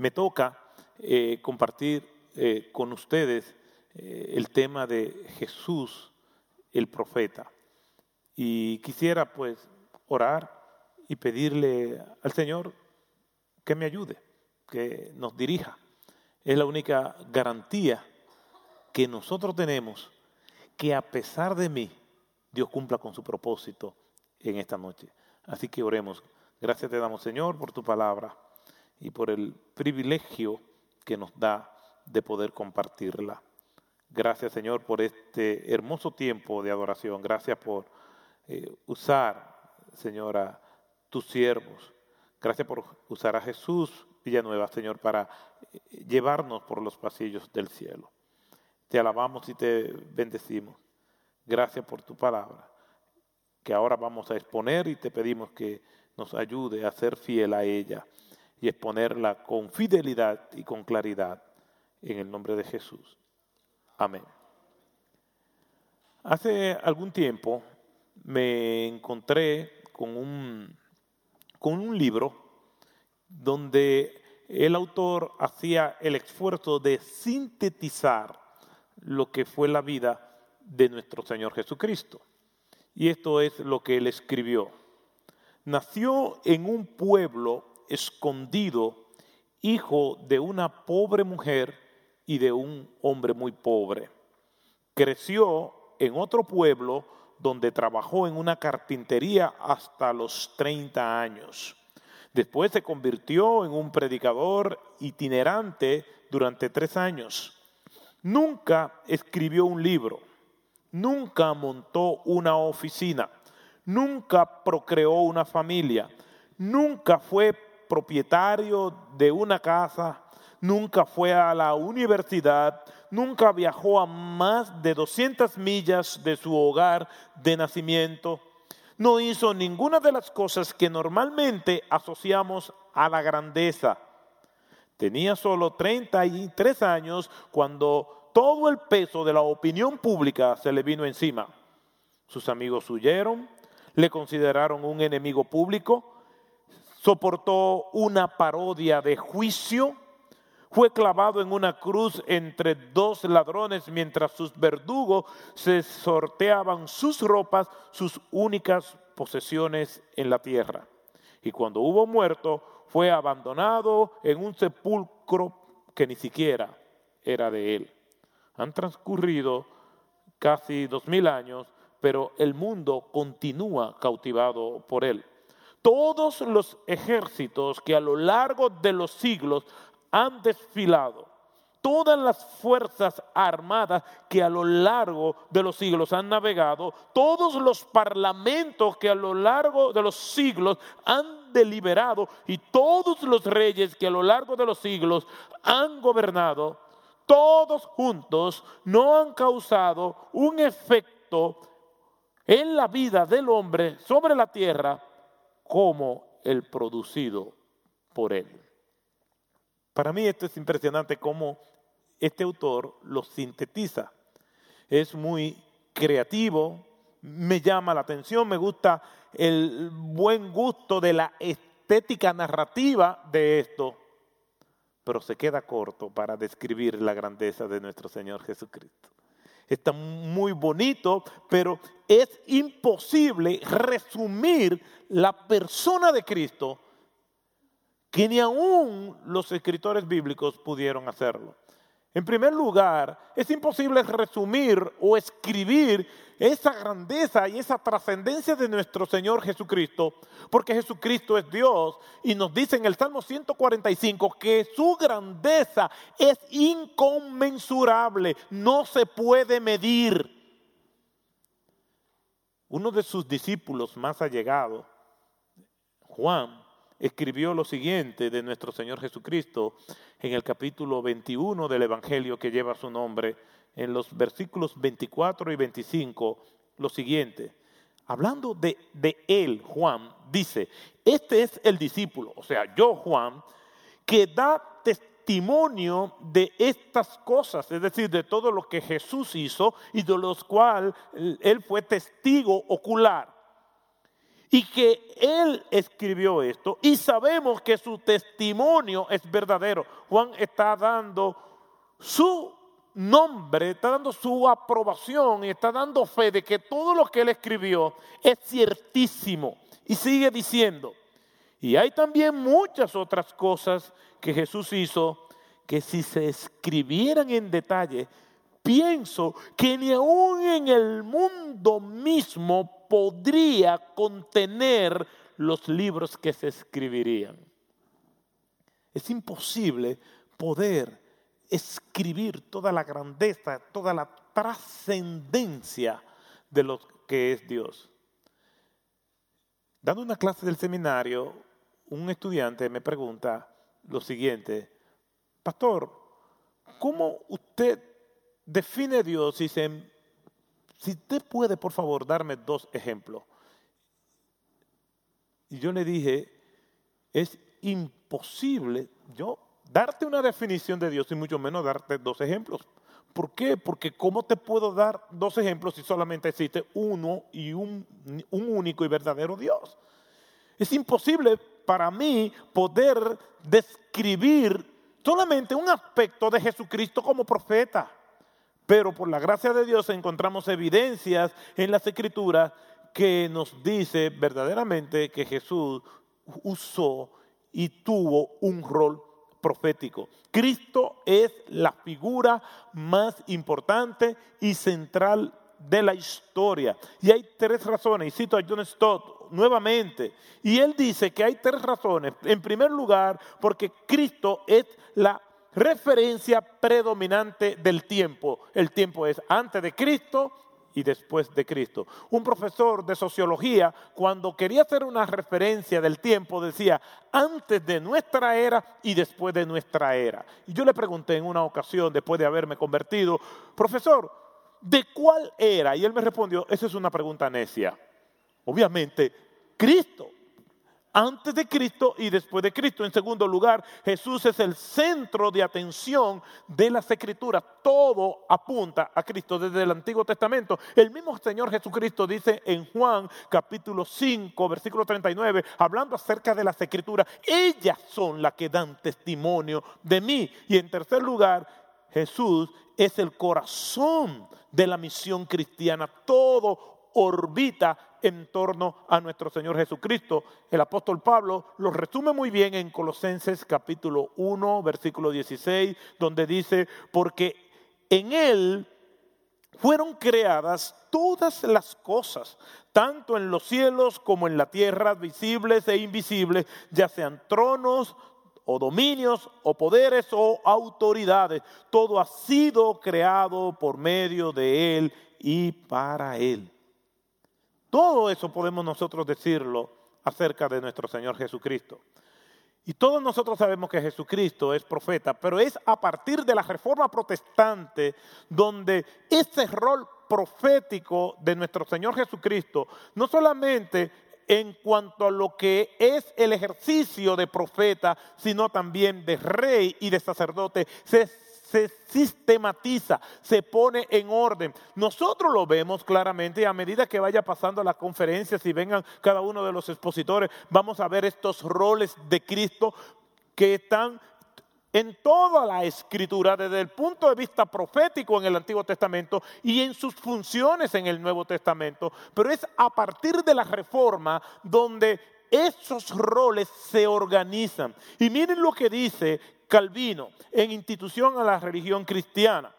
me toca eh, compartir eh, con ustedes eh, el tema de Jesús, el profeta. Y quisiera pues orar y pedirle al Señor que me ayude, que nos dirija. Es la única garantía que nosotros tenemos que a pesar de mí, Dios cumpla con su propósito en esta noche. Así que oremos. Gracias te damos, Señor, por tu palabra y por el privilegio que nos da de poder compartirla. Gracias, Señor, por este hermoso tiempo de adoración. Gracias por eh, usar, Señor, a tus siervos. Gracias por usar a Jesús Villanueva, Señor, para eh, llevarnos por los pasillos del cielo. Te alabamos y te bendecimos. Gracias por tu palabra, que ahora vamos a exponer y te pedimos que nos ayude a ser fiel a ella y exponerla con fidelidad y con claridad en el nombre de Jesús. Amén. Hace algún tiempo me encontré con un, con un libro donde el autor hacía el esfuerzo de sintetizar lo que fue la vida de nuestro Señor Jesucristo. Y esto es lo que él escribió. Nació en un pueblo escondido, hijo de una pobre mujer y de un hombre muy pobre. Creció en otro pueblo donde trabajó en una carpintería hasta los 30 años. Después se convirtió en un predicador itinerante durante tres años. Nunca escribió un libro, nunca montó una oficina, nunca procreó una familia, nunca fue propietario de una casa, nunca fue a la universidad, nunca viajó a más de 200 millas de su hogar de nacimiento, no hizo ninguna de las cosas que normalmente asociamos a la grandeza. Tenía solo 33 años cuando todo el peso de la opinión pública se le vino encima. Sus amigos huyeron, le consideraron un enemigo público, soportó una parodia de juicio, fue clavado en una cruz entre dos ladrones mientras sus verdugos se sorteaban sus ropas, sus únicas posesiones en la tierra. Y cuando hubo muerto, fue abandonado en un sepulcro que ni siquiera era de él. Han transcurrido casi dos mil años, pero el mundo continúa cautivado por él. Todos los ejércitos que a lo largo de los siglos han desfilado, todas las fuerzas armadas que a lo largo de los siglos han navegado, todos los parlamentos que a lo largo de los siglos han deliberado y todos los reyes que a lo largo de los siglos han gobernado, todos juntos no han causado un efecto en la vida del hombre sobre la tierra como el producido por él. Para mí esto es impresionante cómo este autor lo sintetiza. Es muy creativo, me llama la atención, me gusta el buen gusto de la estética narrativa de esto, pero se queda corto para describir la grandeza de nuestro Señor Jesucristo está muy bonito, pero es imposible resumir la persona de Cristo que ni aún los escritores bíblicos pudieron hacerlo. En primer lugar, es imposible resumir o escribir esa grandeza y esa trascendencia de nuestro Señor Jesucristo, porque Jesucristo es Dios y nos dice en el Salmo 145 que su grandeza es inconmensurable, no se puede medir. Uno de sus discípulos más allegados, Juan, escribió lo siguiente de nuestro Señor Jesucristo en el capítulo 21 del Evangelio que lleva su nombre, en los versículos 24 y 25, lo siguiente. Hablando de, de él, Juan, dice, este es el discípulo, o sea, yo, Juan, que da testimonio de estas cosas, es decir, de todo lo que Jesús hizo y de los cuales él fue testigo ocular y que él escribió esto y sabemos que su testimonio es verdadero. Juan está dando su nombre, está dando su aprobación y está dando fe de que todo lo que él escribió es ciertísimo. Y sigue diciendo, y hay también muchas otras cosas que Jesús hizo que si se escribieran en detalle, pienso que ni aún en el mundo mismo podría contener los libros que se escribirían. Es imposible poder escribir toda la grandeza, toda la trascendencia de lo que es Dios. Dando una clase del seminario, un estudiante me pregunta lo siguiente, pastor, ¿cómo usted define Dios? Y se, si usted puede, por favor, darme dos ejemplos. Y yo le dije, es imposible yo darte una definición de Dios y mucho menos darte dos ejemplos. ¿Por qué? Porque ¿cómo te puedo dar dos ejemplos si solamente existe uno y un, un único y verdadero Dios? Es imposible para mí poder describir solamente un aspecto de Jesucristo como profeta. Pero por la gracia de Dios encontramos evidencias en las escrituras que nos dice verdaderamente que Jesús usó y tuvo un rol profético. Cristo es la figura más importante y central de la historia. Y hay tres razones, y cito a John Stott nuevamente, y él dice que hay tres razones. En primer lugar, porque Cristo es la referencia predominante del tiempo. El tiempo es antes de Cristo y después de Cristo. Un profesor de sociología, cuando quería hacer una referencia del tiempo, decía antes de nuestra era y después de nuestra era. Y yo le pregunté en una ocasión, después de haberme convertido, profesor, ¿de cuál era? Y él me respondió, esa es una pregunta necia. Obviamente, Cristo antes de Cristo y después de Cristo. En segundo lugar, Jesús es el centro de atención de las escrituras. Todo apunta a Cristo desde el Antiguo Testamento. El mismo Señor Jesucristo dice en Juan capítulo 5, versículo 39, hablando acerca de las escrituras, ellas son las que dan testimonio de mí. Y en tercer lugar, Jesús es el corazón de la misión cristiana. Todo orbita en torno a nuestro Señor Jesucristo. El apóstol Pablo lo resume muy bien en Colosenses capítulo 1, versículo 16, donde dice, porque en Él fueron creadas todas las cosas, tanto en los cielos como en la tierra, visibles e invisibles, ya sean tronos, o dominios, o poderes, o autoridades. Todo ha sido creado por medio de Él y para Él. Todo eso podemos nosotros decirlo acerca de nuestro Señor Jesucristo. Y todos nosotros sabemos que Jesucristo es profeta, pero es a partir de la reforma protestante donde ese rol profético de nuestro Señor Jesucristo no solamente en cuanto a lo que es el ejercicio de profeta, sino también de rey y de sacerdote, se se sistematiza, se pone en orden. Nosotros lo vemos claramente y a medida que vaya pasando las conferencias y vengan cada uno de los expositores, vamos a ver estos roles de Cristo que están en toda la escritura, desde el punto de vista profético en el Antiguo Testamento y en sus funciones en el Nuevo Testamento. Pero es a partir de la reforma donde esos roles se organizan. Y miren lo que dice Calvino en institución a la religión cristiana.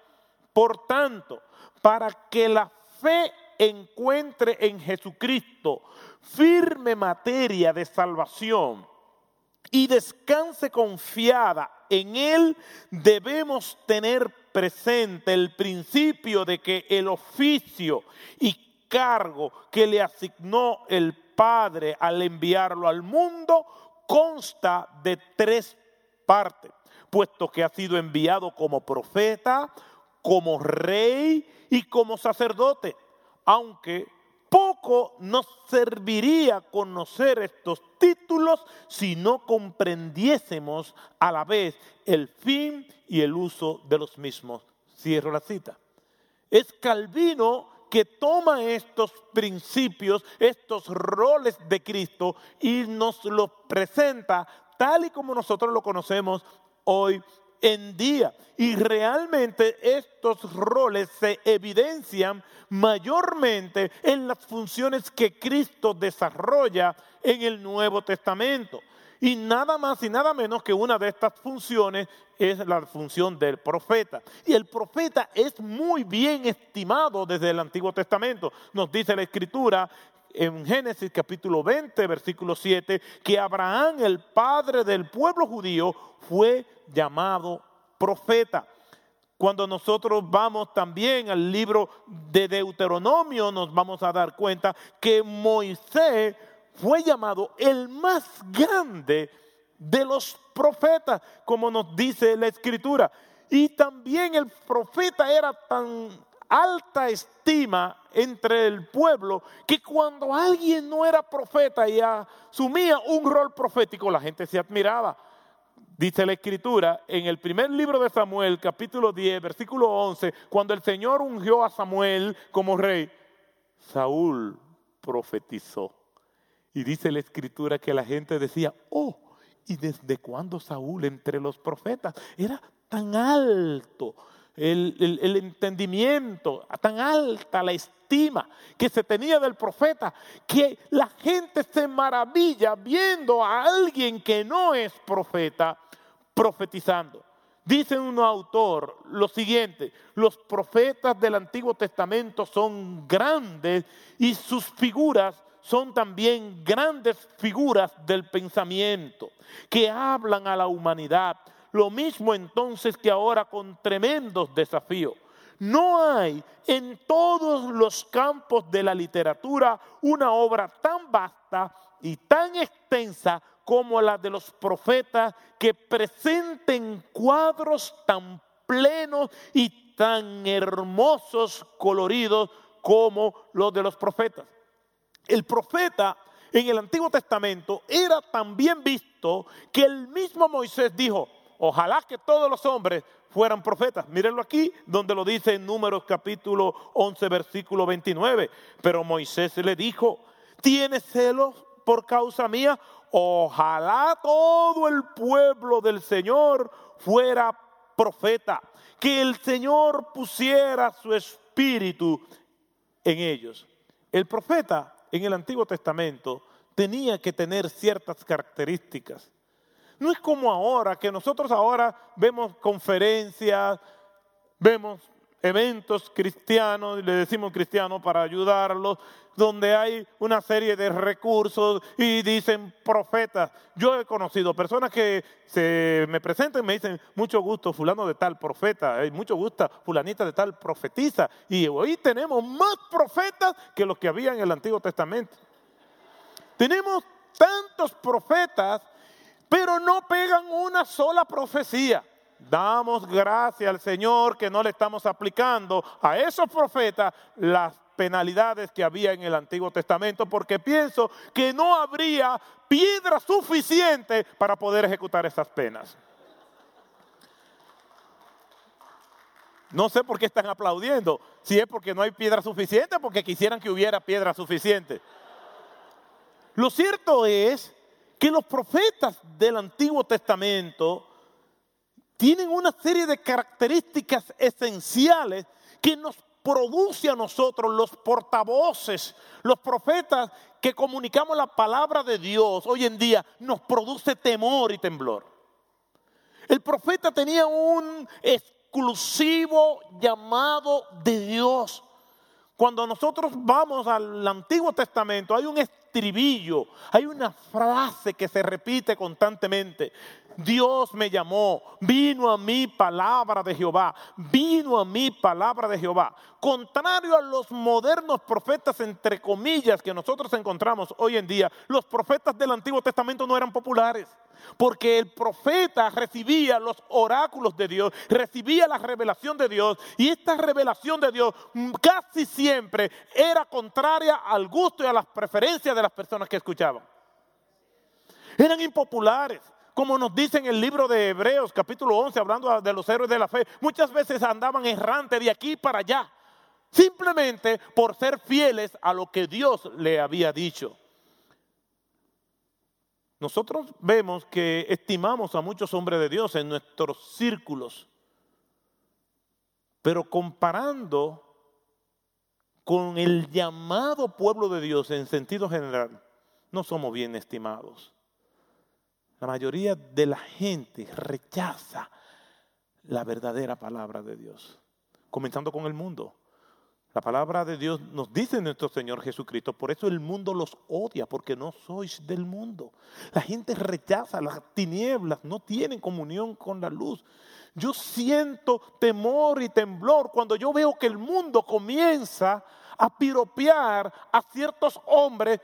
Por tanto, para que la fe encuentre en Jesucristo firme materia de salvación y descanse confiada en Él, debemos tener presente el principio de que el oficio y cargo que le asignó el Padre al enviarlo al mundo consta de tres partes puesto que ha sido enviado como profeta, como rey y como sacerdote, aunque poco nos serviría conocer estos títulos si no comprendiésemos a la vez el fin y el uso de los mismos. Cierro la cita. Es Calvino que toma estos principios, estos roles de Cristo y nos los presenta tal y como nosotros lo conocemos hoy en día. Y realmente estos roles se evidencian mayormente en las funciones que Cristo desarrolla en el Nuevo Testamento. Y nada más y nada menos que una de estas funciones es la función del profeta. Y el profeta es muy bien estimado desde el Antiguo Testamento. Nos dice la Escritura en Génesis capítulo 20, versículo 7, que Abraham, el padre del pueblo judío, fue llamado profeta. Cuando nosotros vamos también al libro de Deuteronomio, nos vamos a dar cuenta que Moisés fue llamado el más grande de los profetas, como nos dice la escritura. Y también el profeta era tan alta estima entre el pueblo que cuando alguien no era profeta y asumía un rol profético, la gente se admiraba. Dice la escritura en el primer libro de Samuel, capítulo 10, versículo 11, cuando el Señor ungió a Samuel como rey, Saúl profetizó. Y dice la escritura que la gente decía, oh, ¿y desde cuándo Saúl entre los profetas era tan alto? El, entendimiento, tan alta la estima que se tenía del profeta, que la gente se maravilla viendo a alguien que no es profeta profetizando. Dice un autor lo siguiente, los profetas del Antiguo Testamento son grandes y sus figuras son también grandes figuras del pensamiento que hablan a la humanidad. Lo mismo entonces que ahora con tremendos desafíos. No hay en todos los campos de la literatura una obra tan vasta y tan extensa como la de los profetas que presenten cuadros tan plenos y tan hermosos, coloridos como los de los profetas. El profeta en el Antiguo Testamento era tan bien visto que el mismo Moisés dijo, ojalá que todos los hombres fueran profetas. Mírenlo aquí, donde lo dice en Números capítulo 11, versículo 29. Pero Moisés le dijo, ¿tienes celos por causa mía? Ojalá todo el pueblo del Señor fuera profeta, que el Señor pusiera su espíritu en ellos. El profeta en el Antiguo Testamento tenía que tener ciertas características. No es como ahora, que nosotros ahora vemos conferencias, vemos eventos cristianos, le decimos cristianos para ayudarlos, donde hay una serie de recursos y dicen profetas. Yo he conocido personas que se me presentan y me dicen, mucho gusto, fulano de tal profeta, eh, mucho gusto, fulanita de tal profetiza. Y hoy tenemos más profetas que los que había en el Antiguo Testamento. Tenemos tantos profetas, pero no pegan una sola profecía. Damos gracias al Señor que no le estamos aplicando a esos profetas las penalidades que había en el Antiguo Testamento, porque pienso que no habría piedra suficiente para poder ejecutar esas penas. No sé por qué están aplaudiendo, si es porque no hay piedra suficiente, porque quisieran que hubiera piedra suficiente. Lo cierto es que los profetas del Antiguo Testamento tienen una serie de características esenciales que nos produce a nosotros los portavoces, los profetas que comunicamos la palabra de Dios hoy en día, nos produce temor y temblor. El profeta tenía un exclusivo llamado de Dios. Cuando nosotros vamos al Antiguo Testamento hay un estribillo, hay una frase que se repite constantemente. Dios me llamó, vino a mí palabra de Jehová, vino a mí palabra de Jehová. Contrario a los modernos profetas, entre comillas, que nosotros encontramos hoy en día, los profetas del Antiguo Testamento no eran populares, porque el profeta recibía los oráculos de Dios, recibía la revelación de Dios, y esta revelación de Dios casi siempre era contraria al gusto y a las preferencias de las personas que escuchaban. Eran impopulares como nos dice en el libro de Hebreos capítulo 11, hablando de los héroes de la fe, muchas veces andaban errantes de aquí para allá. simplemente por ser fieles a lo que Dios le había dicho. Nosotros vemos que estimamos a muchos hombres de Dios en nuestros círculos, pero comparando con el llamado pueblo de Dios en sentido general, no somos bien estimados. La mayoría de la gente rechaza la verdadera palabra de Dios, comenzando con el mundo. La palabra de Dios nos dice nuestro Señor Jesucristo, por eso el mundo los odia, porque no sois del mundo. La gente rechaza las tinieblas, no tienen comunión con la luz. Yo siento temor y temblor cuando yo veo que el mundo comienza a piropear a ciertos hombres,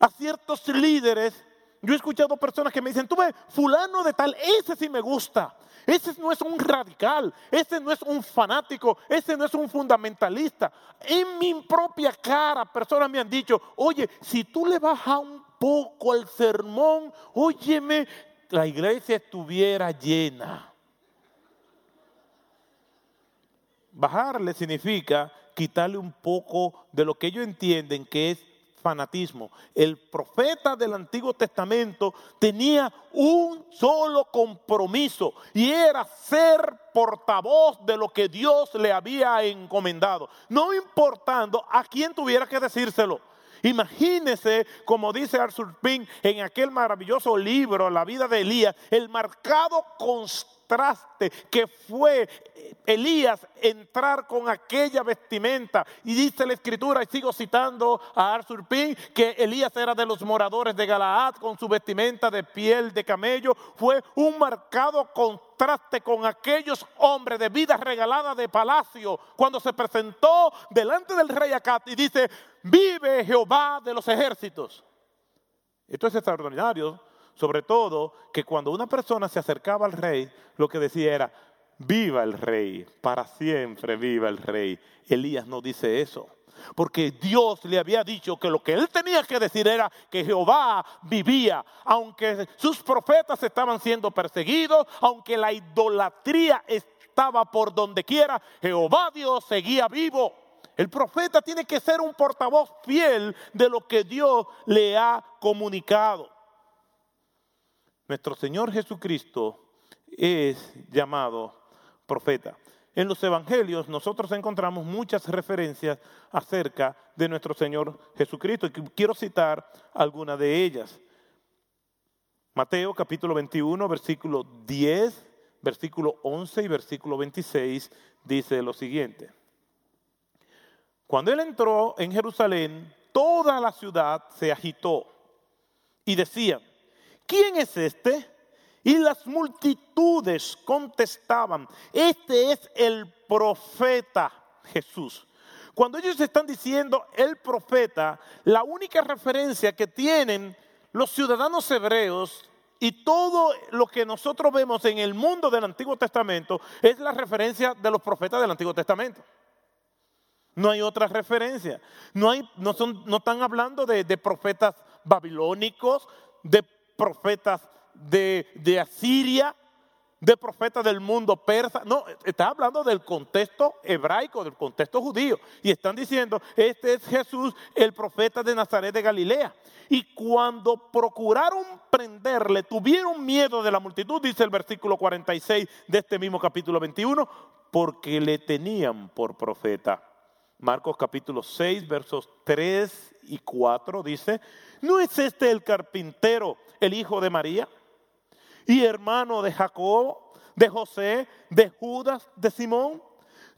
a ciertos líderes. Yo he escuchado personas que me dicen, tú ves, fulano de tal, ese sí me gusta. Ese no es un radical, ese no es un fanático, ese no es un fundamentalista. En mi propia cara, personas me han dicho, oye, si tú le bajas un poco al sermón, óyeme, la iglesia estuviera llena. Bajarle significa quitarle un poco de lo que ellos entienden que es fanatismo. El profeta del Antiguo Testamento tenía un solo compromiso y era ser portavoz de lo que Dios le había encomendado, no importando a quién tuviera que decírselo. Imagínese, como dice Arthur Pink en aquel maravilloso libro, La vida de Elías, el marcado constante contraste que fue Elías entrar con aquella vestimenta. Y dice la escritura, y sigo citando a Arthur Pink, que Elías era de los moradores de Galaad con su vestimenta de piel de camello. Fue un marcado contraste con aquellos hombres de vida regalada de palacio cuando se presentó delante del rey Acat y dice, vive Jehová de los ejércitos. Esto es extraordinario sobre todo que cuando una persona se acercaba al rey, lo que decía era, viva el rey, para siempre viva el rey. Elías no dice eso. Porque Dios le había dicho que lo que él tenía que decir era que Jehová vivía, aunque sus profetas estaban siendo perseguidos, aunque la idolatría estaba por donde quiera, Jehová Dios seguía vivo. El profeta tiene que ser un portavoz fiel de lo que Dios le ha comunicado. Nuestro Señor Jesucristo es llamado profeta. En los evangelios nosotros encontramos muchas referencias acerca de nuestro Señor Jesucristo y quiero citar algunas de ellas. Mateo capítulo 21, versículo 10, versículo 11 y versículo 26 dice lo siguiente. Cuando él entró en Jerusalén, toda la ciudad se agitó y decían, ¿quién es este? Y las multitudes contestaban, este es el profeta Jesús. Cuando ellos están diciendo el profeta, la única referencia que tienen los ciudadanos hebreos y todo lo que nosotros vemos en el mundo del Antiguo Testamento es la referencia de los profetas del Antiguo Testamento. No hay otra referencia. No, hay, no, son, no están hablando de, de profetas babilónicos, de profetas de, Asiria, de profetas del mundo persa. No, está hablando del contexto hebraico, del contexto judío. Y están diciendo, este es Jesús, el profeta de Nazaret de Galilea. Y cuando procuraron prenderle, tuvieron miedo de la multitud, dice el versículo 46 de este mismo capítulo 21, porque le tenían por profeta. Marcos capítulo 6, versos 3 y 4 dice, ¿no es este el carpintero, el hijo de María? Y hermano de Jacob, de José, de Judas, de Simón.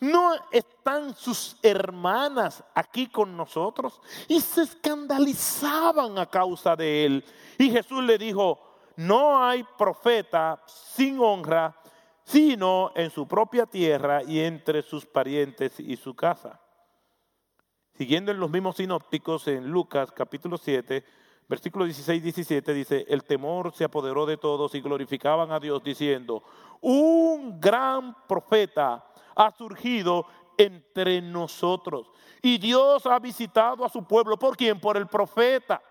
¿No están sus hermanas aquí con nosotros? Y se escandalizaban a causa de él. Y Jesús le dijo, no hay profeta sin honra, sino en su propia tierra y entre sus parientes y su casa. Siguiendo en los mismos sinópticos, en Lucas capítulo 7, versículo 16 y 17 dice, el temor se apoderó de todos y glorificaban a Dios diciendo, un gran profeta ha surgido entre nosotros. Y Dios ha visitado a su pueblo. ¿Por quién? Por el profeta.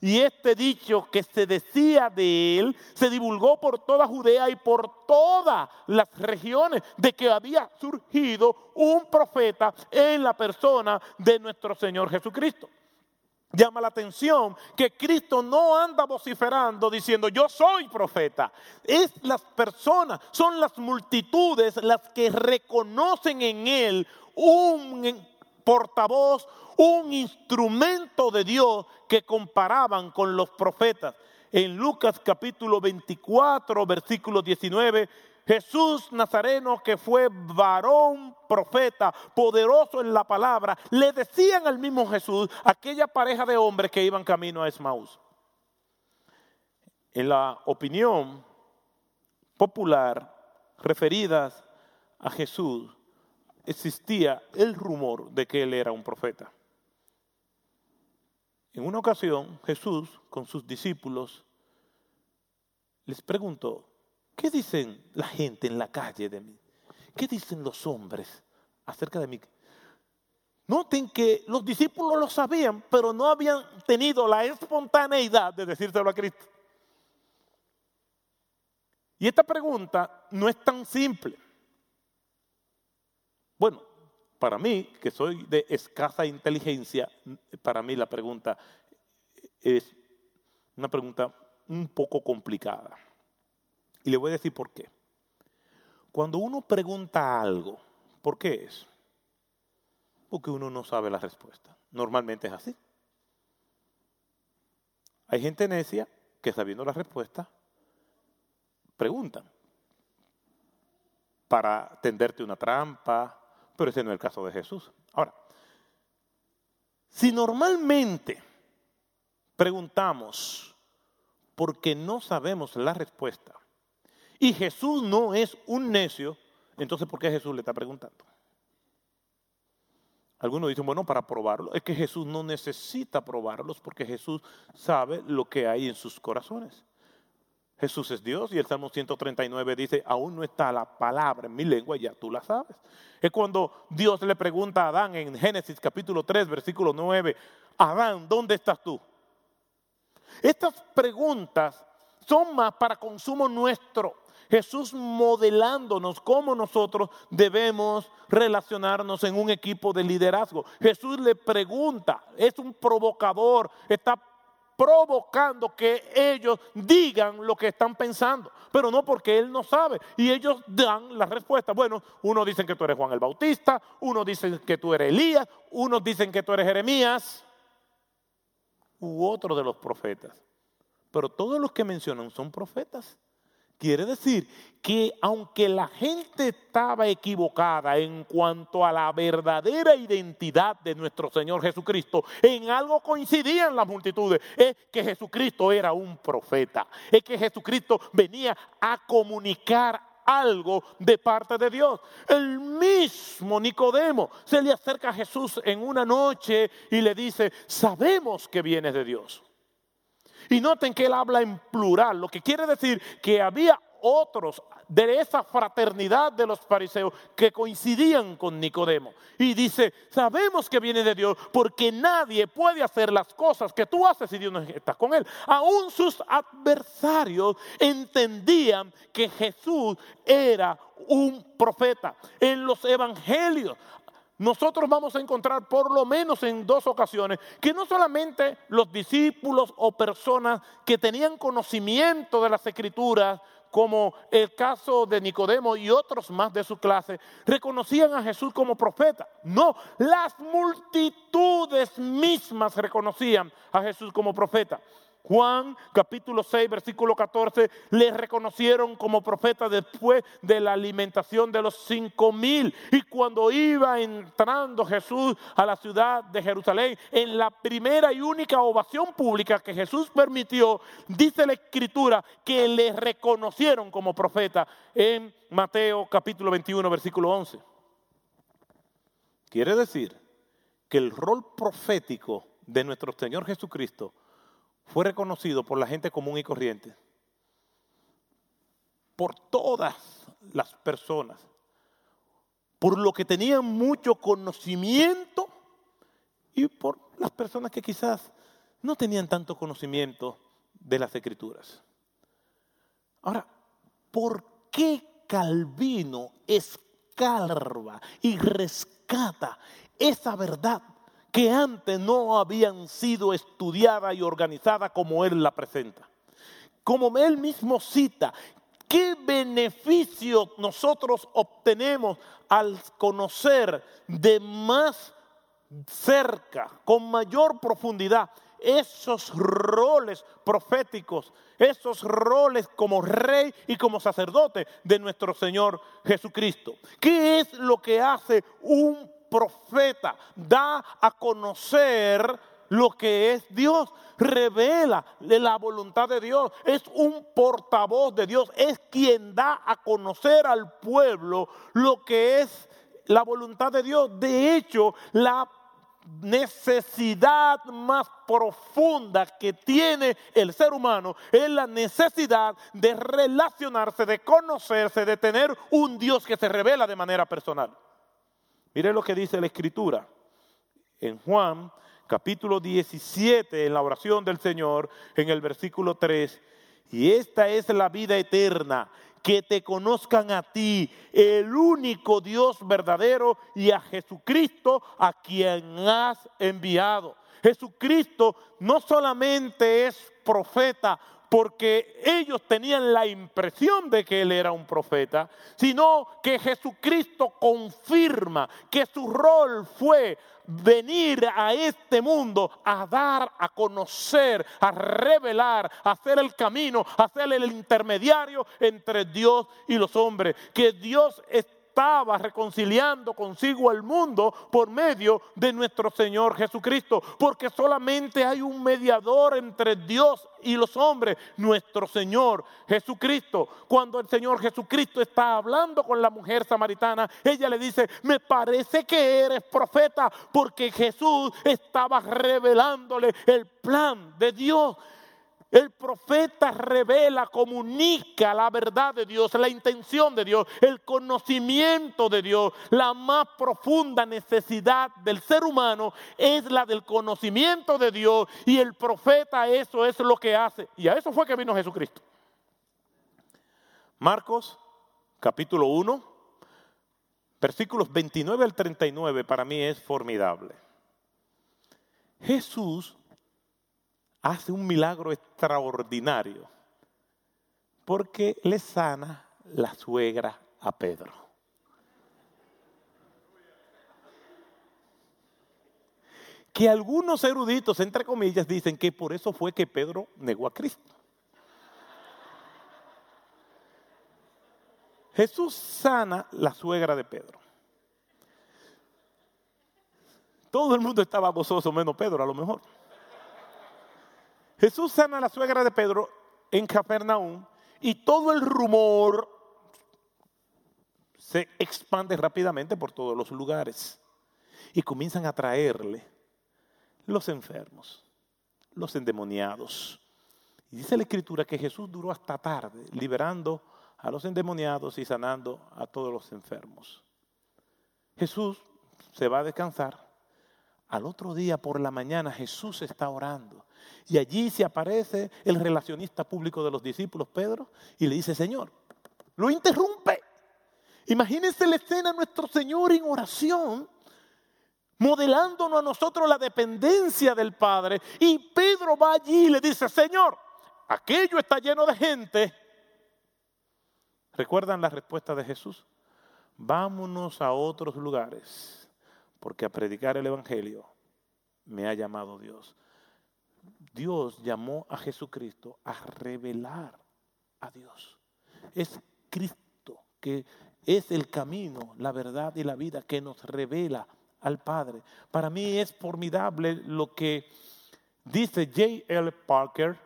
Y este dicho que se decía de él se divulgó por toda Judea y por todas las regiones de que había surgido un profeta en la persona de nuestro Señor Jesucristo. Llama la atención que Cristo no anda vociferando diciendo yo soy profeta. Es las personas, son las multitudes las que reconocen en Él un portavoz, un instrumento de Dios que comparaban con los profetas. En Lucas capítulo 24, versículo 19, Jesús Nazareno, que fue varón profeta, poderoso en la palabra, le decían al mismo Jesús, aquella pareja de hombres que iban camino a Esmaús. En la opinión popular referidas a Jesús, existía el rumor de que él era un profeta. En una ocasión, Jesús, con sus discípulos, les preguntó, ¿qué dicen la gente en la calle de mí? ¿Qué dicen los hombres acerca de mí? Noten que los discípulos lo sabían, pero no habían tenido la espontaneidad de decírselo a Cristo. Y esta pregunta no es tan simple. Bueno, para mí, que soy de escasa inteligencia, para mí la pregunta es una pregunta un poco complicada. Y le voy a decir por qué. Cuando uno pregunta algo, ¿por qué es? Porque uno no sabe la respuesta. Normalmente es así. Hay gente necia que sabiendo la respuesta, preguntan para tenderte una trampa, pero ese no es el caso de Jesús. Ahora, si normalmente preguntamos porque no sabemos la respuesta y Jesús no es un necio, entonces ¿por qué Jesús le está preguntando? Algunos dicen, bueno, para probarlo. Es que Jesús no necesita probarlos porque Jesús sabe lo que hay en sus corazones. Jesús es Dios y el Salmo 139 dice, aún no está la palabra en mi lengua, ya tú la sabes. Es cuando Dios le pregunta a Adán en Génesis capítulo 3, versículo 9, Adán, ¿dónde estás tú? Estas preguntas son más para consumo nuestro. Jesús modelándonos cómo nosotros debemos relacionarnos en un equipo de liderazgo. Jesús le pregunta, es un provocador, está provocando que ellos digan lo que están pensando, pero no porque él no sabe. Y ellos dan la respuesta. Bueno, unos dicen que tú eres Juan el Bautista, unos dicen que tú eres Elías, unos dicen que tú eres Jeremías, u otro de los profetas. Pero todos los que mencionan son profetas. Quiere decir que aunque la gente estaba equivocada en cuanto a la verdadera identidad de nuestro Señor Jesucristo, en algo coincidían las multitudes, es que Jesucristo era un profeta, es que Jesucristo venía a comunicar algo de parte de Dios. El mismo Nicodemo se le acerca a Jesús en una noche y le dice, sabemos que vienes de Dios. Y noten que él habla en plural, lo que quiere decir que había otros de esa fraternidad de los fariseos que coincidían con Nicodemo. Y dice, sabemos que viene de Dios porque nadie puede hacer las cosas que tú haces si Dios no está con él. Aún sus adversarios entendían que Jesús era un profeta. En los evangelios nosotros vamos a encontrar por lo menos en dos ocasiones que no solamente los discípulos o personas que tenían conocimiento de las escrituras, como el caso de Nicodemo y otros más de su clase, reconocían a Jesús como profeta. No, las multitudes mismas reconocían a Jesús como profeta. Juan capítulo 6, versículo 14, le reconocieron como profeta después de la alimentación de los cinco mil. Y cuando iba entrando Jesús a la ciudad de Jerusalén, en la primera y única ovación pública que Jesús permitió, dice la escritura que le reconocieron como profeta en Mateo capítulo 21, versículo 11. Quiere decir que el rol profético de nuestro Señor Jesucristo fue reconocido por la gente común y corriente, por todas las personas, por lo que tenían mucho conocimiento y por las personas que quizás no tenían tanto conocimiento de las escrituras. Ahora, ¿por qué Calvino escarba y rescata esa verdad que antes no habían sido estudiada y organizada como él la presenta? Como él mismo cita, ¿qué beneficio nosotros obtenemos al conocer de más cerca, con mayor profundidad, esos roles proféticos, esos roles como rey y como sacerdote de nuestro Señor Jesucristo. ¿Qué es lo que hace un profeta? Da a conocer lo que es Dios, revela la voluntad de Dios, es un portavoz de Dios, es quien da a conocer al pueblo lo que es la voluntad de Dios. De hecho, la necesidad más profunda que tiene el ser humano es la necesidad de relacionarse, de conocerse, de tener un Dios que se revela de manera personal. Mire lo que dice la Escritura en Juan capítulo 17, en la oración del Señor, en el versículo 3. Y esta es la vida eterna, que te conozcan a ti, el único Dios verdadero, y a Jesucristo a quien has enviado. Jesucristo no solamente es profeta, porque ellos tenían la impresión de que él era un profeta, sino que Jesucristo confirma que su rol fue venir a este mundo a dar, a conocer, a revelar, a hacer el camino, a ser el intermediario entre Dios y los hombres. Que Dios estaba reconciliando consigo al mundo por medio de nuestro Señor Jesucristo. Porque solamente hay un mediador entre Dios y los hombres, nuestro Señor Jesucristo. Cuando el Señor Jesucristo está hablando con la mujer samaritana, ella le dice, me parece que eres profeta, porque Jesús estaba revelándole el plan de Dios. El profeta revela, comunica la verdad de Dios, la intención de Dios, el conocimiento de Dios. La más profunda necesidad del ser humano es la del conocimiento de Dios y el profeta eso es lo que hace. Y a eso fue que vino Jesucristo. Marcos capítulo 1, versículos 29 al 39 para mí es formidable. Jesús hace un milagro extraordinario porque le sana la suegra a Pedro. Que algunos eruditos, entre comillas, dicen que por eso fue que Pedro negó a Cristo. Jesús sana la suegra de Pedro. Todo el mundo estaba gozoso, menos Pedro a lo mejor. Jesús sana a la suegra de Pedro en Capernaum y todo el rumor se expande rápidamente por todos los lugares y comienzan a traerle los enfermos, los endemoniados. Y dice la escritura que Jesús duró hasta tarde liberando a los endemoniados y sanando a todos los enfermos. Jesús se va a descansar. Al otro día por la mañana Jesús está orando y allí se aparece el relacionista público de los discípulos, Pedro, y le dice, Señor, lo interrumpe. Imagínense la escena nuestro Señor en oración, modelándonos a nosotros la dependencia del Padre. Y Pedro va allí y le dice, Señor, aquello está lleno de gente. ¿Recuerdan la respuesta de Jesús? Vámonos a otros lugares, porque a predicar el Evangelio me ha llamado Dios. Dios llamó a Jesucristo a revelar a Dios. Es Cristo que es el camino, la verdad y la vida que nos revela al Padre. Para mí es formidable lo que dice J. L. Parker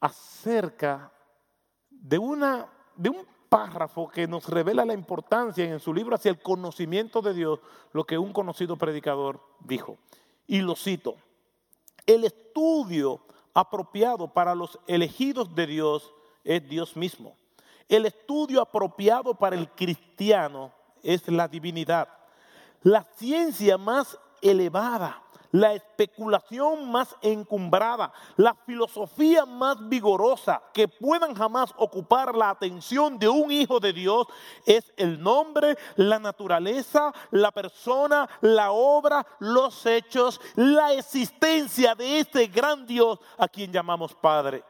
acerca de, una, de un párrafo que nos revela la importancia en su libro hacia el conocimiento de Dios, lo que un conocido predicador dijo. Y lo cito, el estudio apropiado para los elegidos de Dios es Dios mismo. El estudio apropiado para el cristiano es la divinidad. La ciencia más elevada, la especulación más encumbrada, la filosofía más vigorosa que puedan jamás ocupar la atención de un hijo de Dios es el nombre, la naturaleza, la persona, la obra, los hechos, la existencia de este gran Dios a quien llamamos Padre.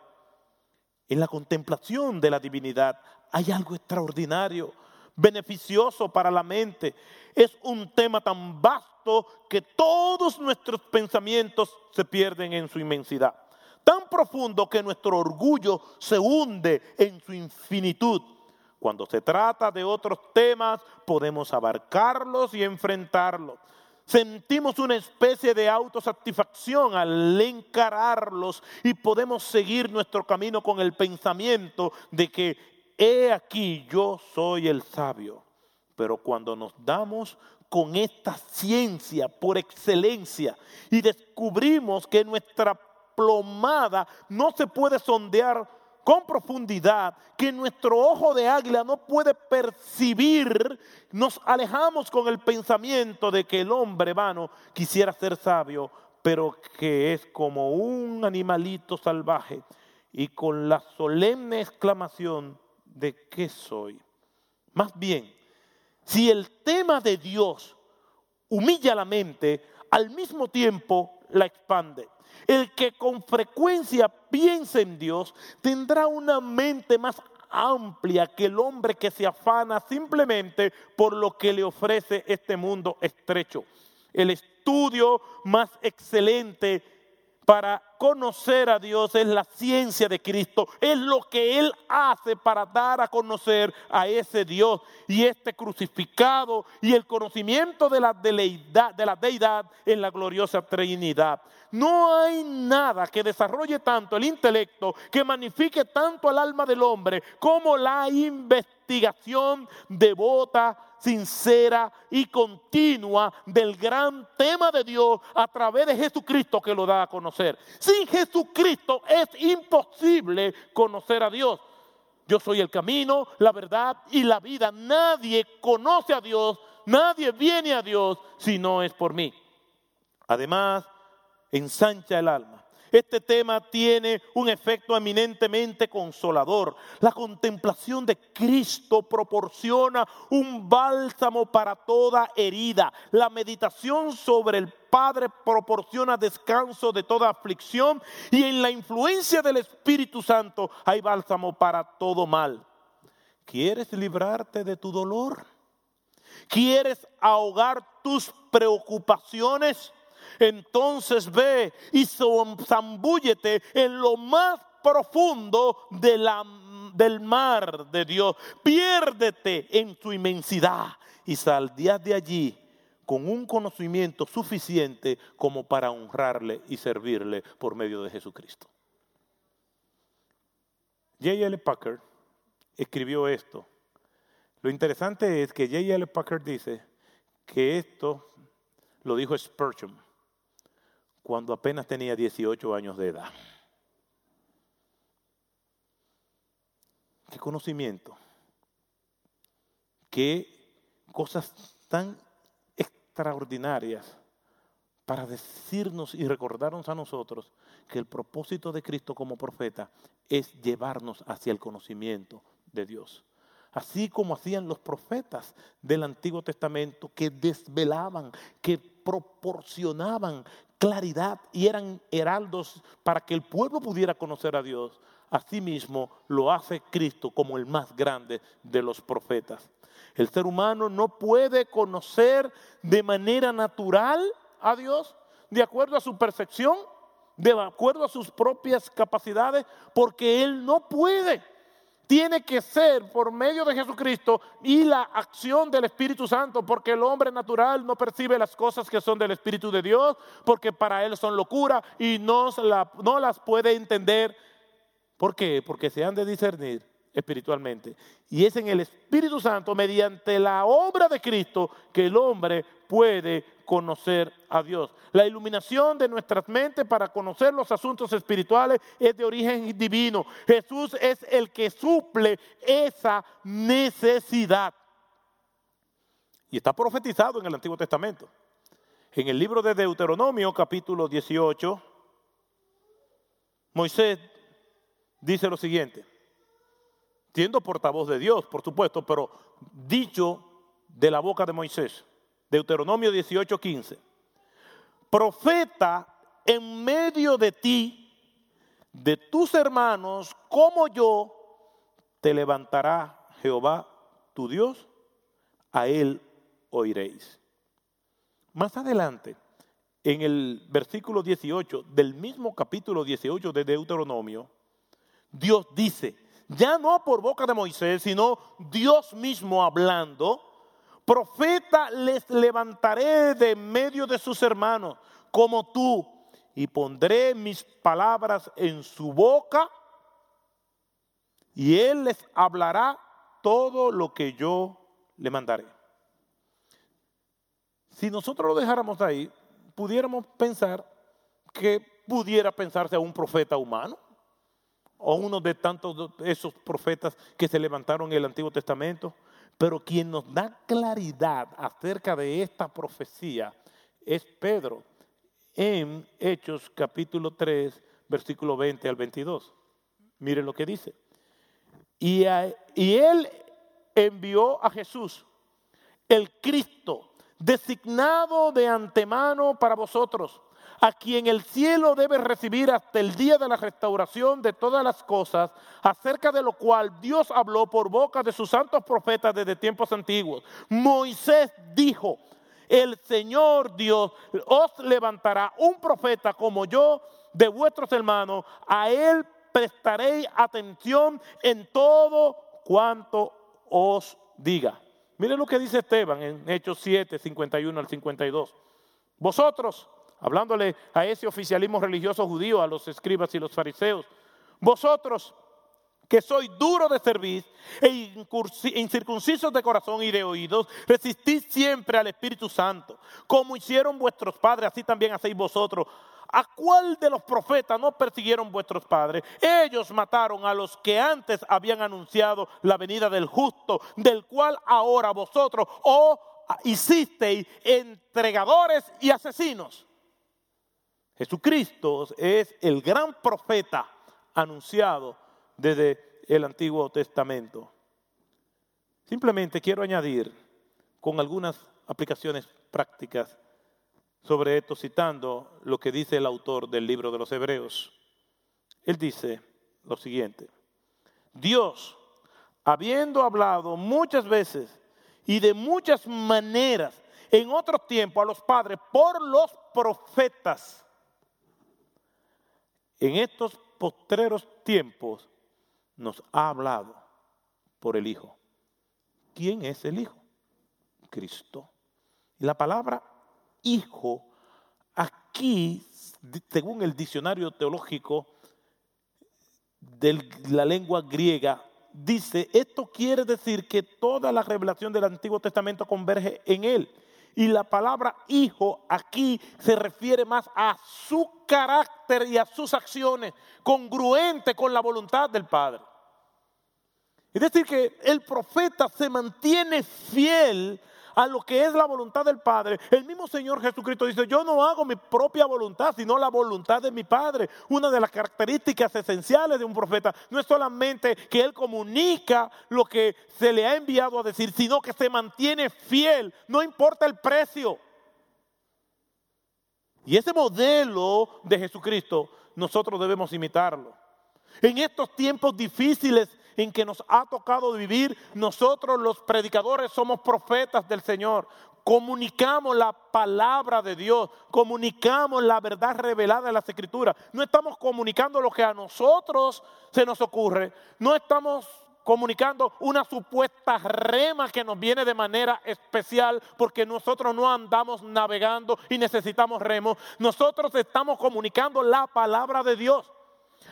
En la contemplación de la divinidad hay algo extraordinario, beneficioso para la mente. Es un tema tan vasto que todos nuestros pensamientos se pierden en su inmensidad. Tan profundo que nuestro orgullo se hunde en su infinitud. Cuando se trata de otros temas, podemos abarcarlos y enfrentarlos. Sentimos una especie de autosatisfacción al encararlos y podemos seguir nuestro camino con el pensamiento de que he aquí yo soy el sabio. Pero cuando nos damos con esta ciencia por excelencia y descubrimos que nuestra plomada no se puede sondear con profundidad que nuestro ojo de águila no puede percibir, nos alejamos con el pensamiento de que el hombre vano quisiera ser sabio, pero que es como un animalito salvaje y con la solemne exclamación de qué soy. Más bien, si el tema de Dios humilla la mente, al mismo tiempo la expande. El que con frecuencia piensa en Dios tendrá una mente más amplia que el hombre que se afana simplemente por lo que le ofrece este mundo estrecho. El estudio más excelente para conocer a Dios es la ciencia de Cristo, es lo que Él hace para dar a conocer a ese Dios y este crucificado y el conocimiento de la, deidad, de la deidad en la gloriosa Trinidad. No hay nada que desarrolle tanto el intelecto, que magnifique tanto al alma del hombre como la investigación devota sincera y continua del gran tema de Dios a través de Jesucristo que lo da a conocer. Sin Jesucristo es imposible conocer a Dios. Yo soy el camino, la verdad y la vida. Nadie conoce a Dios, nadie viene a Dios si no es por mí. Además, ensancha el alma este tema tiene un efecto eminentemente consolador. La contemplación de Cristo proporciona un bálsamo para toda herida. La meditación sobre el Padre proporciona descanso de toda aflicción y en la influencia del Espíritu Santo hay bálsamo para todo mal. ¿Quieres librarte de tu dolor? ¿Quieres ahogar tus preocupaciones? Entonces ve y zambúllete en lo más profundo del mar de Dios. Piérdete en su inmensidad y saldías de allí con un conocimiento suficiente como para honrarle y servirle por medio de Jesucristo. J.L. Packard escribió esto. Lo interesante es que J.L. Packard dice que esto lo dijo Spurgeon cuando apenas tenía 18 años de edad. Qué conocimiento, qué cosas tan extraordinarias para decirnos y recordarnos a nosotros que el propósito de Cristo como profeta es llevarnos hacia el conocimiento de Dios. Así como hacían los profetas del Antiguo Testamento que desvelaban, que proporcionaban claridad y eran heraldos para que el pueblo pudiera conocer a Dios. Asimismo lo hace Cristo como el más grande de los profetas. El ser humano no puede conocer de manera natural a Dios, de acuerdo a su percepción, de acuerdo a sus propias capacidades, porque Él no puede tiene que ser por medio de Jesucristo y la acción del Espíritu Santo, porque el hombre natural no percibe las cosas que son del Espíritu de Dios, porque para él son locura y no, no las puede entender. ¿Por qué? Porque se han de discernir espiritualmente. Y es en el Espíritu Santo, mediante la obra de Cristo, que el hombre puede conocer a Dios. La iluminación de nuestras mentes para conocer los asuntos espirituales es de origen divino. Jesús es el que suple esa necesidad. Y está profetizado en el Antiguo Testamento. En el libro de Deuteronomio, capítulo 18, Moisés dice lo siguiente, siendo portavoz de Dios, por supuesto, pero dicho de la boca de Moisés. Deuteronomio 18, 15. Profeta en medio de ti, de tus hermanos, como yo, te levantará Jehová tu Dios, a él oiréis. Más adelante, en el versículo 18 del mismo capítulo 18 de Deuteronomio, Dios dice, ya no por boca de Moisés, sino Dios mismo hablando, profeta les levantaré de medio de sus hermanos, como tú, y pondré mis palabras en su boca, y él les hablará todo lo que yo le mandaré. Si nosotros lo dejáramos ahí, pudiéramos pensar que pudiera pensarse a un profeta humano o uno de tantos esos profetas que se levantaron en el Antiguo Testamento. Pero quien nos da claridad acerca de esta profecía es Pedro en Hechos capítulo 3, versículo 20 al 22. Miren lo que dice. Y, y él envió a Jesús, el Cristo, designado de antemano para vosotros, a quien el cielo debe recibir hasta el día de la restauración de todas las cosas, acerca de lo cual Dios habló por boca de sus santos profetas desde tiempos antiguos. Moisés dijo, el Señor Dios os levantará un profeta como yo de vuestros hermanos, a él prestaréis atención en todo cuanto os diga. Miren lo que dice Esteban en Hechos 7, 51 al 52. Vosotros, hablándole a ese oficialismo religioso judío, a los escribas y los fariseos, vosotros que sois duros de servir e incircuncisos de corazón y de oídos, resistís siempre al Espíritu Santo, como hicieron vuestros padres, así también hacéis vosotros. ¿A cuál de los profetas no persiguieron vuestros padres? Ellos mataron a los que antes habían anunciado la venida del justo, del cual ahora vosotros os hicisteis entregadores y asesinos. Jesucristo es el gran profeta anunciado desde el Antiguo Testamento. Simplemente quiero añadir con algunas aplicaciones prácticas sobre esto citando lo que dice el autor del libro de los Hebreos. Él dice lo siguiente, Dios, habiendo hablado muchas veces y de muchas maneras en otro tiempo a los padres por los profetas, en estos postreros tiempos nos ha hablado por el Hijo. ¿Quién es el Hijo? Cristo. Y la palabra hijo, aquí, según el diccionario teológico de la lengua griega, dice, esto quiere decir que toda la revelación del Antiguo Testamento converge en él. Y la palabra hijo aquí se refiere más a su carácter y a sus acciones, congruente con la voluntad del Padre. Es decir, que el profeta se mantiene fiel a lo que es la voluntad del Padre. El mismo Señor Jesucristo dice, yo no hago mi propia voluntad, sino la voluntad de mi Padre. Una de las características esenciales de un profeta no es solamente que él comunica lo que se le ha enviado a decir, sino que se mantiene fiel, no importa el precio. Y ese modelo de Jesucristo nosotros debemos imitarlo. En estos tiempos difíciles en que nos ha tocado vivir, nosotros los predicadores somos profetas del Señor. Comunicamos la palabra de Dios, comunicamos la verdad revelada en las Escrituras. No estamos comunicando lo que a nosotros se nos ocurre, no estamos comunicando una supuesta rema que nos viene de manera especial porque nosotros no andamos navegando y necesitamos remos. Nosotros estamos comunicando la palabra de Dios.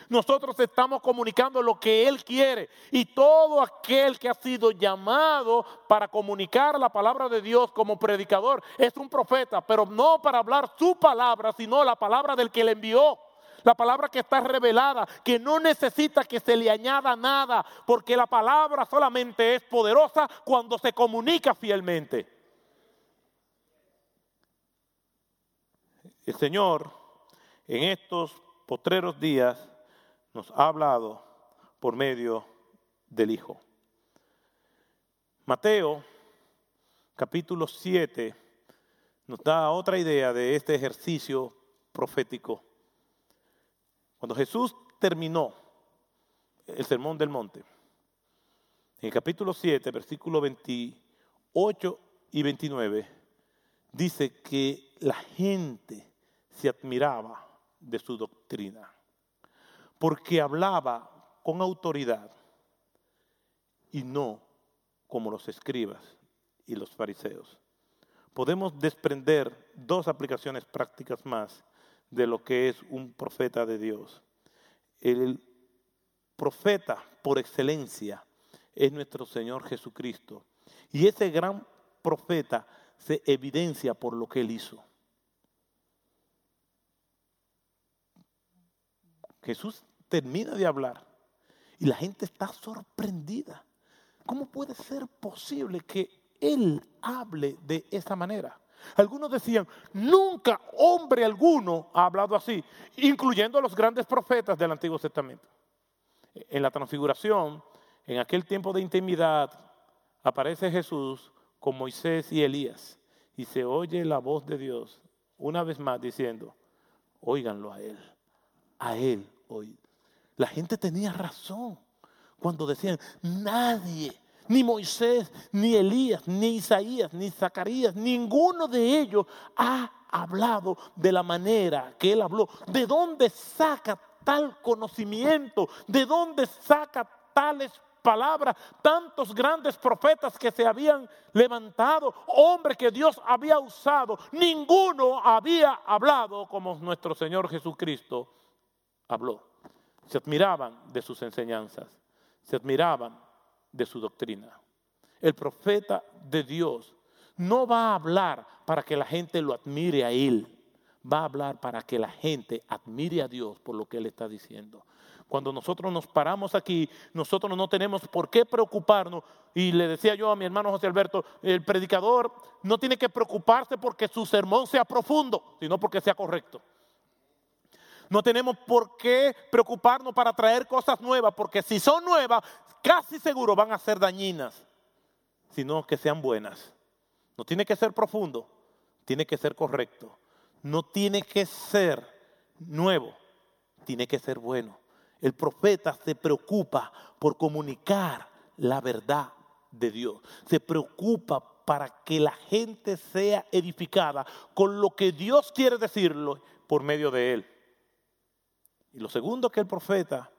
Nosotros estamos comunicando lo que Él quiere. Y todo aquel que ha sido llamado para comunicar la palabra de Dios como predicador es un profeta, pero no para hablar su palabra, sino la palabra del que le envió. La palabra que está revelada, que no necesita que se le añada nada, porque la palabra solamente es poderosa cuando se comunica fielmente. El Señor en estos potreros días nos ha hablado por medio del Hijo. Mateo capítulo 7 nos da otra idea de este ejercicio profético. Cuando Jesús terminó el sermón del monte, en el capítulo 7, versículo 28 y 29, dice que la gente se admiraba de su doctrina, porque hablaba con autoridad y no como los escribas y los fariseos. Podemos desprender dos aplicaciones prácticas más de lo que es un profeta de Dios. El profeta por excelencia es nuestro Señor Jesucristo. Y ese gran profeta se evidencia por lo que él hizo. Jesús termina de hablar y la gente está sorprendida. ¿Cómo puede ser posible que Él hable de esa manera? Algunos decían, nunca hombre alguno ha hablado así, incluyendo a los grandes profetas del Antiguo Testamento. En la transfiguración, en aquel tiempo de intimidad, aparece Jesús con Moisés y Elías y se oye la voz de Dios una vez más diciendo, óiganlo a Él, a Él hoy. La gente tenía razón cuando decían, nadie, ni Moisés, ni Elías, ni Isaías, ni Zacarías, ninguno de ellos ha hablado de la manera que él habló. ¿De dónde saca tal conocimiento? ¿De dónde saca tales palabras? Tantos grandes profetas que se habían levantado, hombres que Dios había usado, ninguno había hablado como nuestro Señor Jesucristo habló. Se admiraban de sus enseñanzas, se admiraban de su doctrina. El profeta de Dios no va a hablar para que la gente lo admire a él, va a hablar para que la gente admire a Dios por lo que él está diciendo. Cuando nosotros nos paramos aquí, nosotros no tenemos por qué preocuparnos. Y le decía yo a mi hermano José Alberto, el predicador no tiene que preocuparse porque su sermón sea profundo, sino porque sea correcto. No tenemos por qué preocuparnos para traer cosas nuevas, porque si son nuevas, casi seguro van a ser dañinas, sino que sean buenas. No tiene que ser profundo, tiene que ser correcto. No tiene que ser nuevo, tiene que ser bueno. El profeta se preocupa por comunicar la verdad de Dios. Se preocupa para que la gente sea edificada con lo que Dios quiere decirlo por medio de él. Y lo segundo que el profeta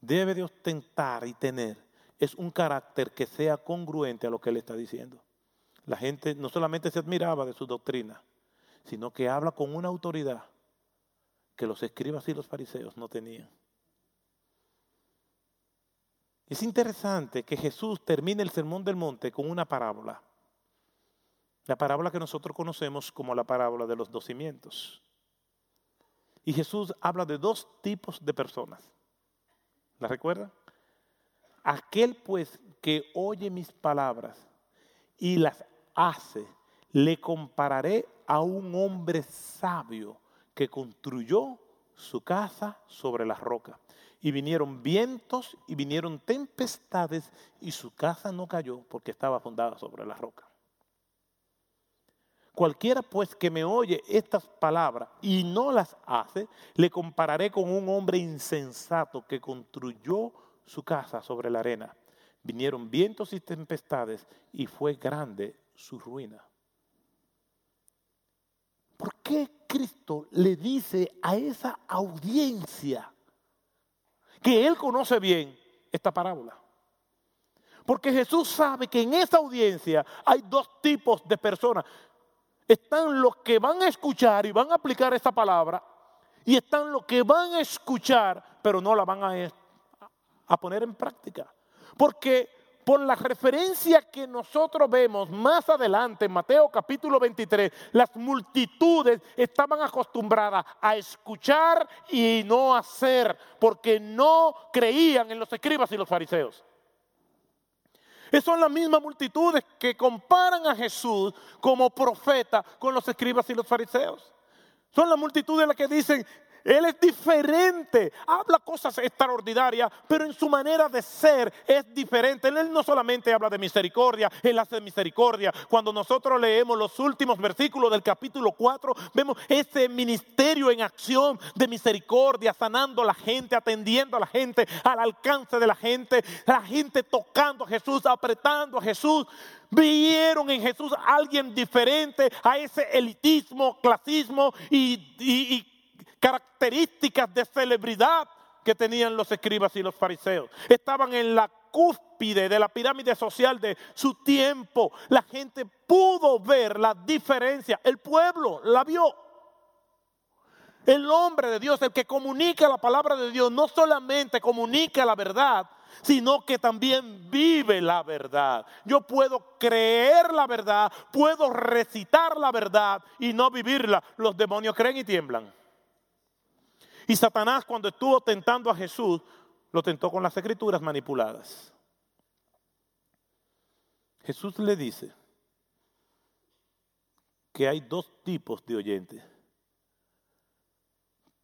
debe de ostentar y tener es un carácter que sea congruente a lo que él está diciendo. La gente no solamente se admiraba de su doctrina, sino que habla con una autoridad que los escribas y los fariseos no tenían. Es interesante que Jesús termine el sermón del monte con una parábola. La parábola que nosotros conocemos como la parábola de los dos cimientos. Y Jesús habla de dos tipos de personas. ¿La recuerdan? Aquel pues que oye mis palabras y las hace, le compararé a un hombre sabio que construyó su casa sobre la roca. Y vinieron vientos y vinieron tempestades y su casa no cayó porque estaba fundada sobre la roca. Cualquiera pues que me oye estas palabras y no las hace, le compararé con un hombre insensato que construyó su casa sobre la arena. Vinieron vientos y tempestades y fue grande su ruina. ¿Por qué Cristo le dice a esa audiencia que él conoce bien esta parábola? Porque Jesús sabe que en esa audiencia hay dos tipos de personas están los que van a escuchar y van a aplicar esa palabra y están los que van a escuchar pero no la van a, a poner en práctica. Porque por la referencia que nosotros vemos más adelante en Mateo capítulo 23, las multitudes estaban acostumbradas a escuchar y no hacer, porque no creían en los escribas y los fariseos. Esas son las mismas multitudes que comparan a Jesús como profeta con los escribas y los fariseos. Son las multitudes las que dicen, él es diferente, habla cosas extraordinarias, pero en su manera de ser es diferente. Él no solamente habla de misericordia, Él hace misericordia. Cuando nosotros leemos los últimos versículos del capítulo 4, vemos ese ministerio en acción de misericordia, sanando a la gente, atendiendo a la gente, al alcance de la gente, la gente tocando a Jesús, apretando a Jesús. Vieron en Jesús a alguien diferente a ese elitismo, clasismo y, y características de celebridad que tenían los escribas y los fariseos. Estaban en la cúspide de la pirámide social de su tiempo. La gente pudo ver la diferencia. El pueblo la vio. El hombre de Dios, el que comunica la palabra de Dios, no solamente comunica la verdad, sino que también vive la verdad. Yo puedo creer la verdad, puedo recitar la verdad y no vivirla. Los demonios creen y tiemblan. Y Satanás cuando estuvo tentando a Jesús, lo tentó con las escrituras manipuladas. Jesús le dice que hay dos tipos de oyentes.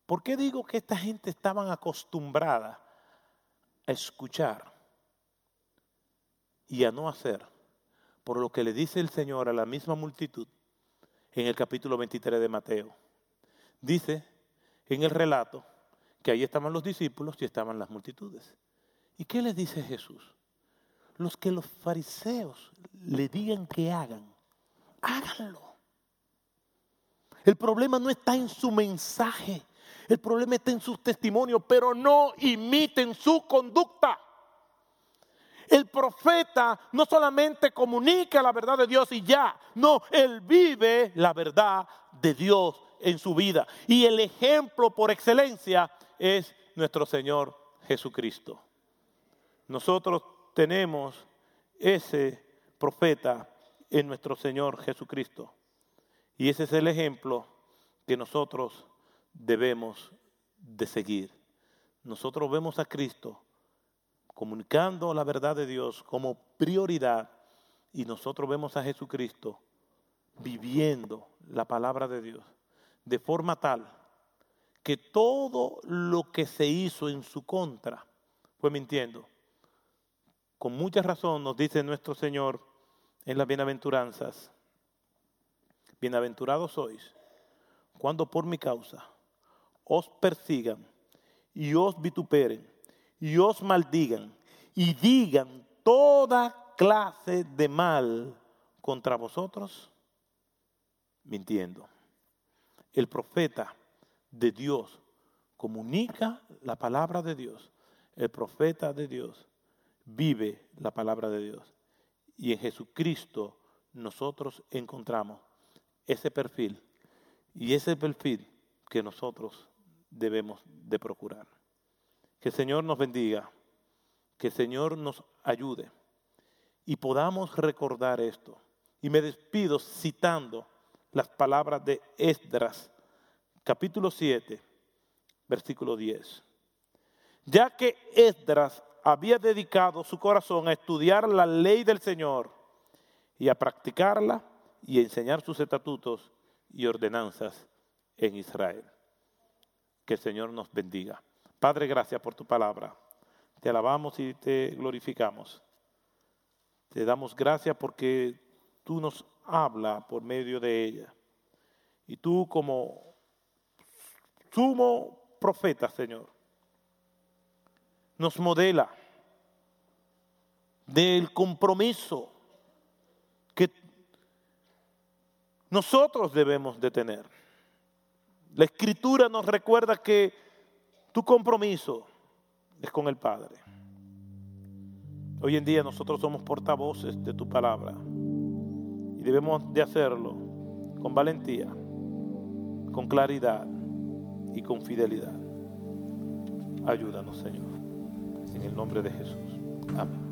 ¿Por qué digo que esta gente estaban acostumbrada a escuchar y a no hacer? Por lo que le dice el Señor a la misma multitud en el capítulo 23 de Mateo. Dice en el relato que ahí estaban los discípulos y estaban las multitudes. ¿Y qué les dice Jesús? Los que los fariseos le digan que hagan, háganlo. El problema no está en su mensaje, el problema está en sus testimonios, pero no imiten su conducta. El profeta no solamente comunica la verdad de Dios y ya, no, él vive la verdad de Dios en su vida. Y el ejemplo por excelencia es nuestro Señor Jesucristo. Nosotros tenemos ese profeta en nuestro Señor Jesucristo. Y ese es el ejemplo que nosotros debemos de seguir. Nosotros vemos a Cristo comunicando la verdad de Dios como prioridad y nosotros vemos a Jesucristo viviendo la palabra de Dios de forma tal que todo lo que se hizo en su contra fue mintiendo. Con mucha razón nos dice nuestro Señor en las bienaventuranzas, bienaventurados sois cuando por mi causa os persigan y os vituperen y os maldigan y digan toda clase de mal contra vosotros, mintiendo el profeta de Dios comunica la palabra de Dios. El profeta de Dios vive la palabra de Dios. Y en Jesucristo nosotros encontramos ese perfil. Y ese perfil que nosotros debemos de procurar. Que el Señor nos bendiga. Que el Señor nos ayude. Y podamos recordar esto. Y me despido citando las palabras de Esdras, capítulo 7, versículo 10. Ya que Esdras había dedicado su corazón a estudiar la ley del Señor y a practicarla y a enseñar sus estatutos y ordenanzas en Israel. Que el Señor nos bendiga. Padre, gracias por tu palabra. Te alabamos y te glorificamos. Te damos gracias porque tú nos habla por medio de ella. Y tú como sumo profeta, Señor, nos modela del compromiso que nosotros debemos de tener. La escritura nos recuerda que tu compromiso es con el Padre. Hoy en día nosotros somos portavoces de tu palabra debemos de hacerlo con valentía, con claridad y con fidelidad. Ayúdanos, Señor. En el nombre de Jesús. Amén.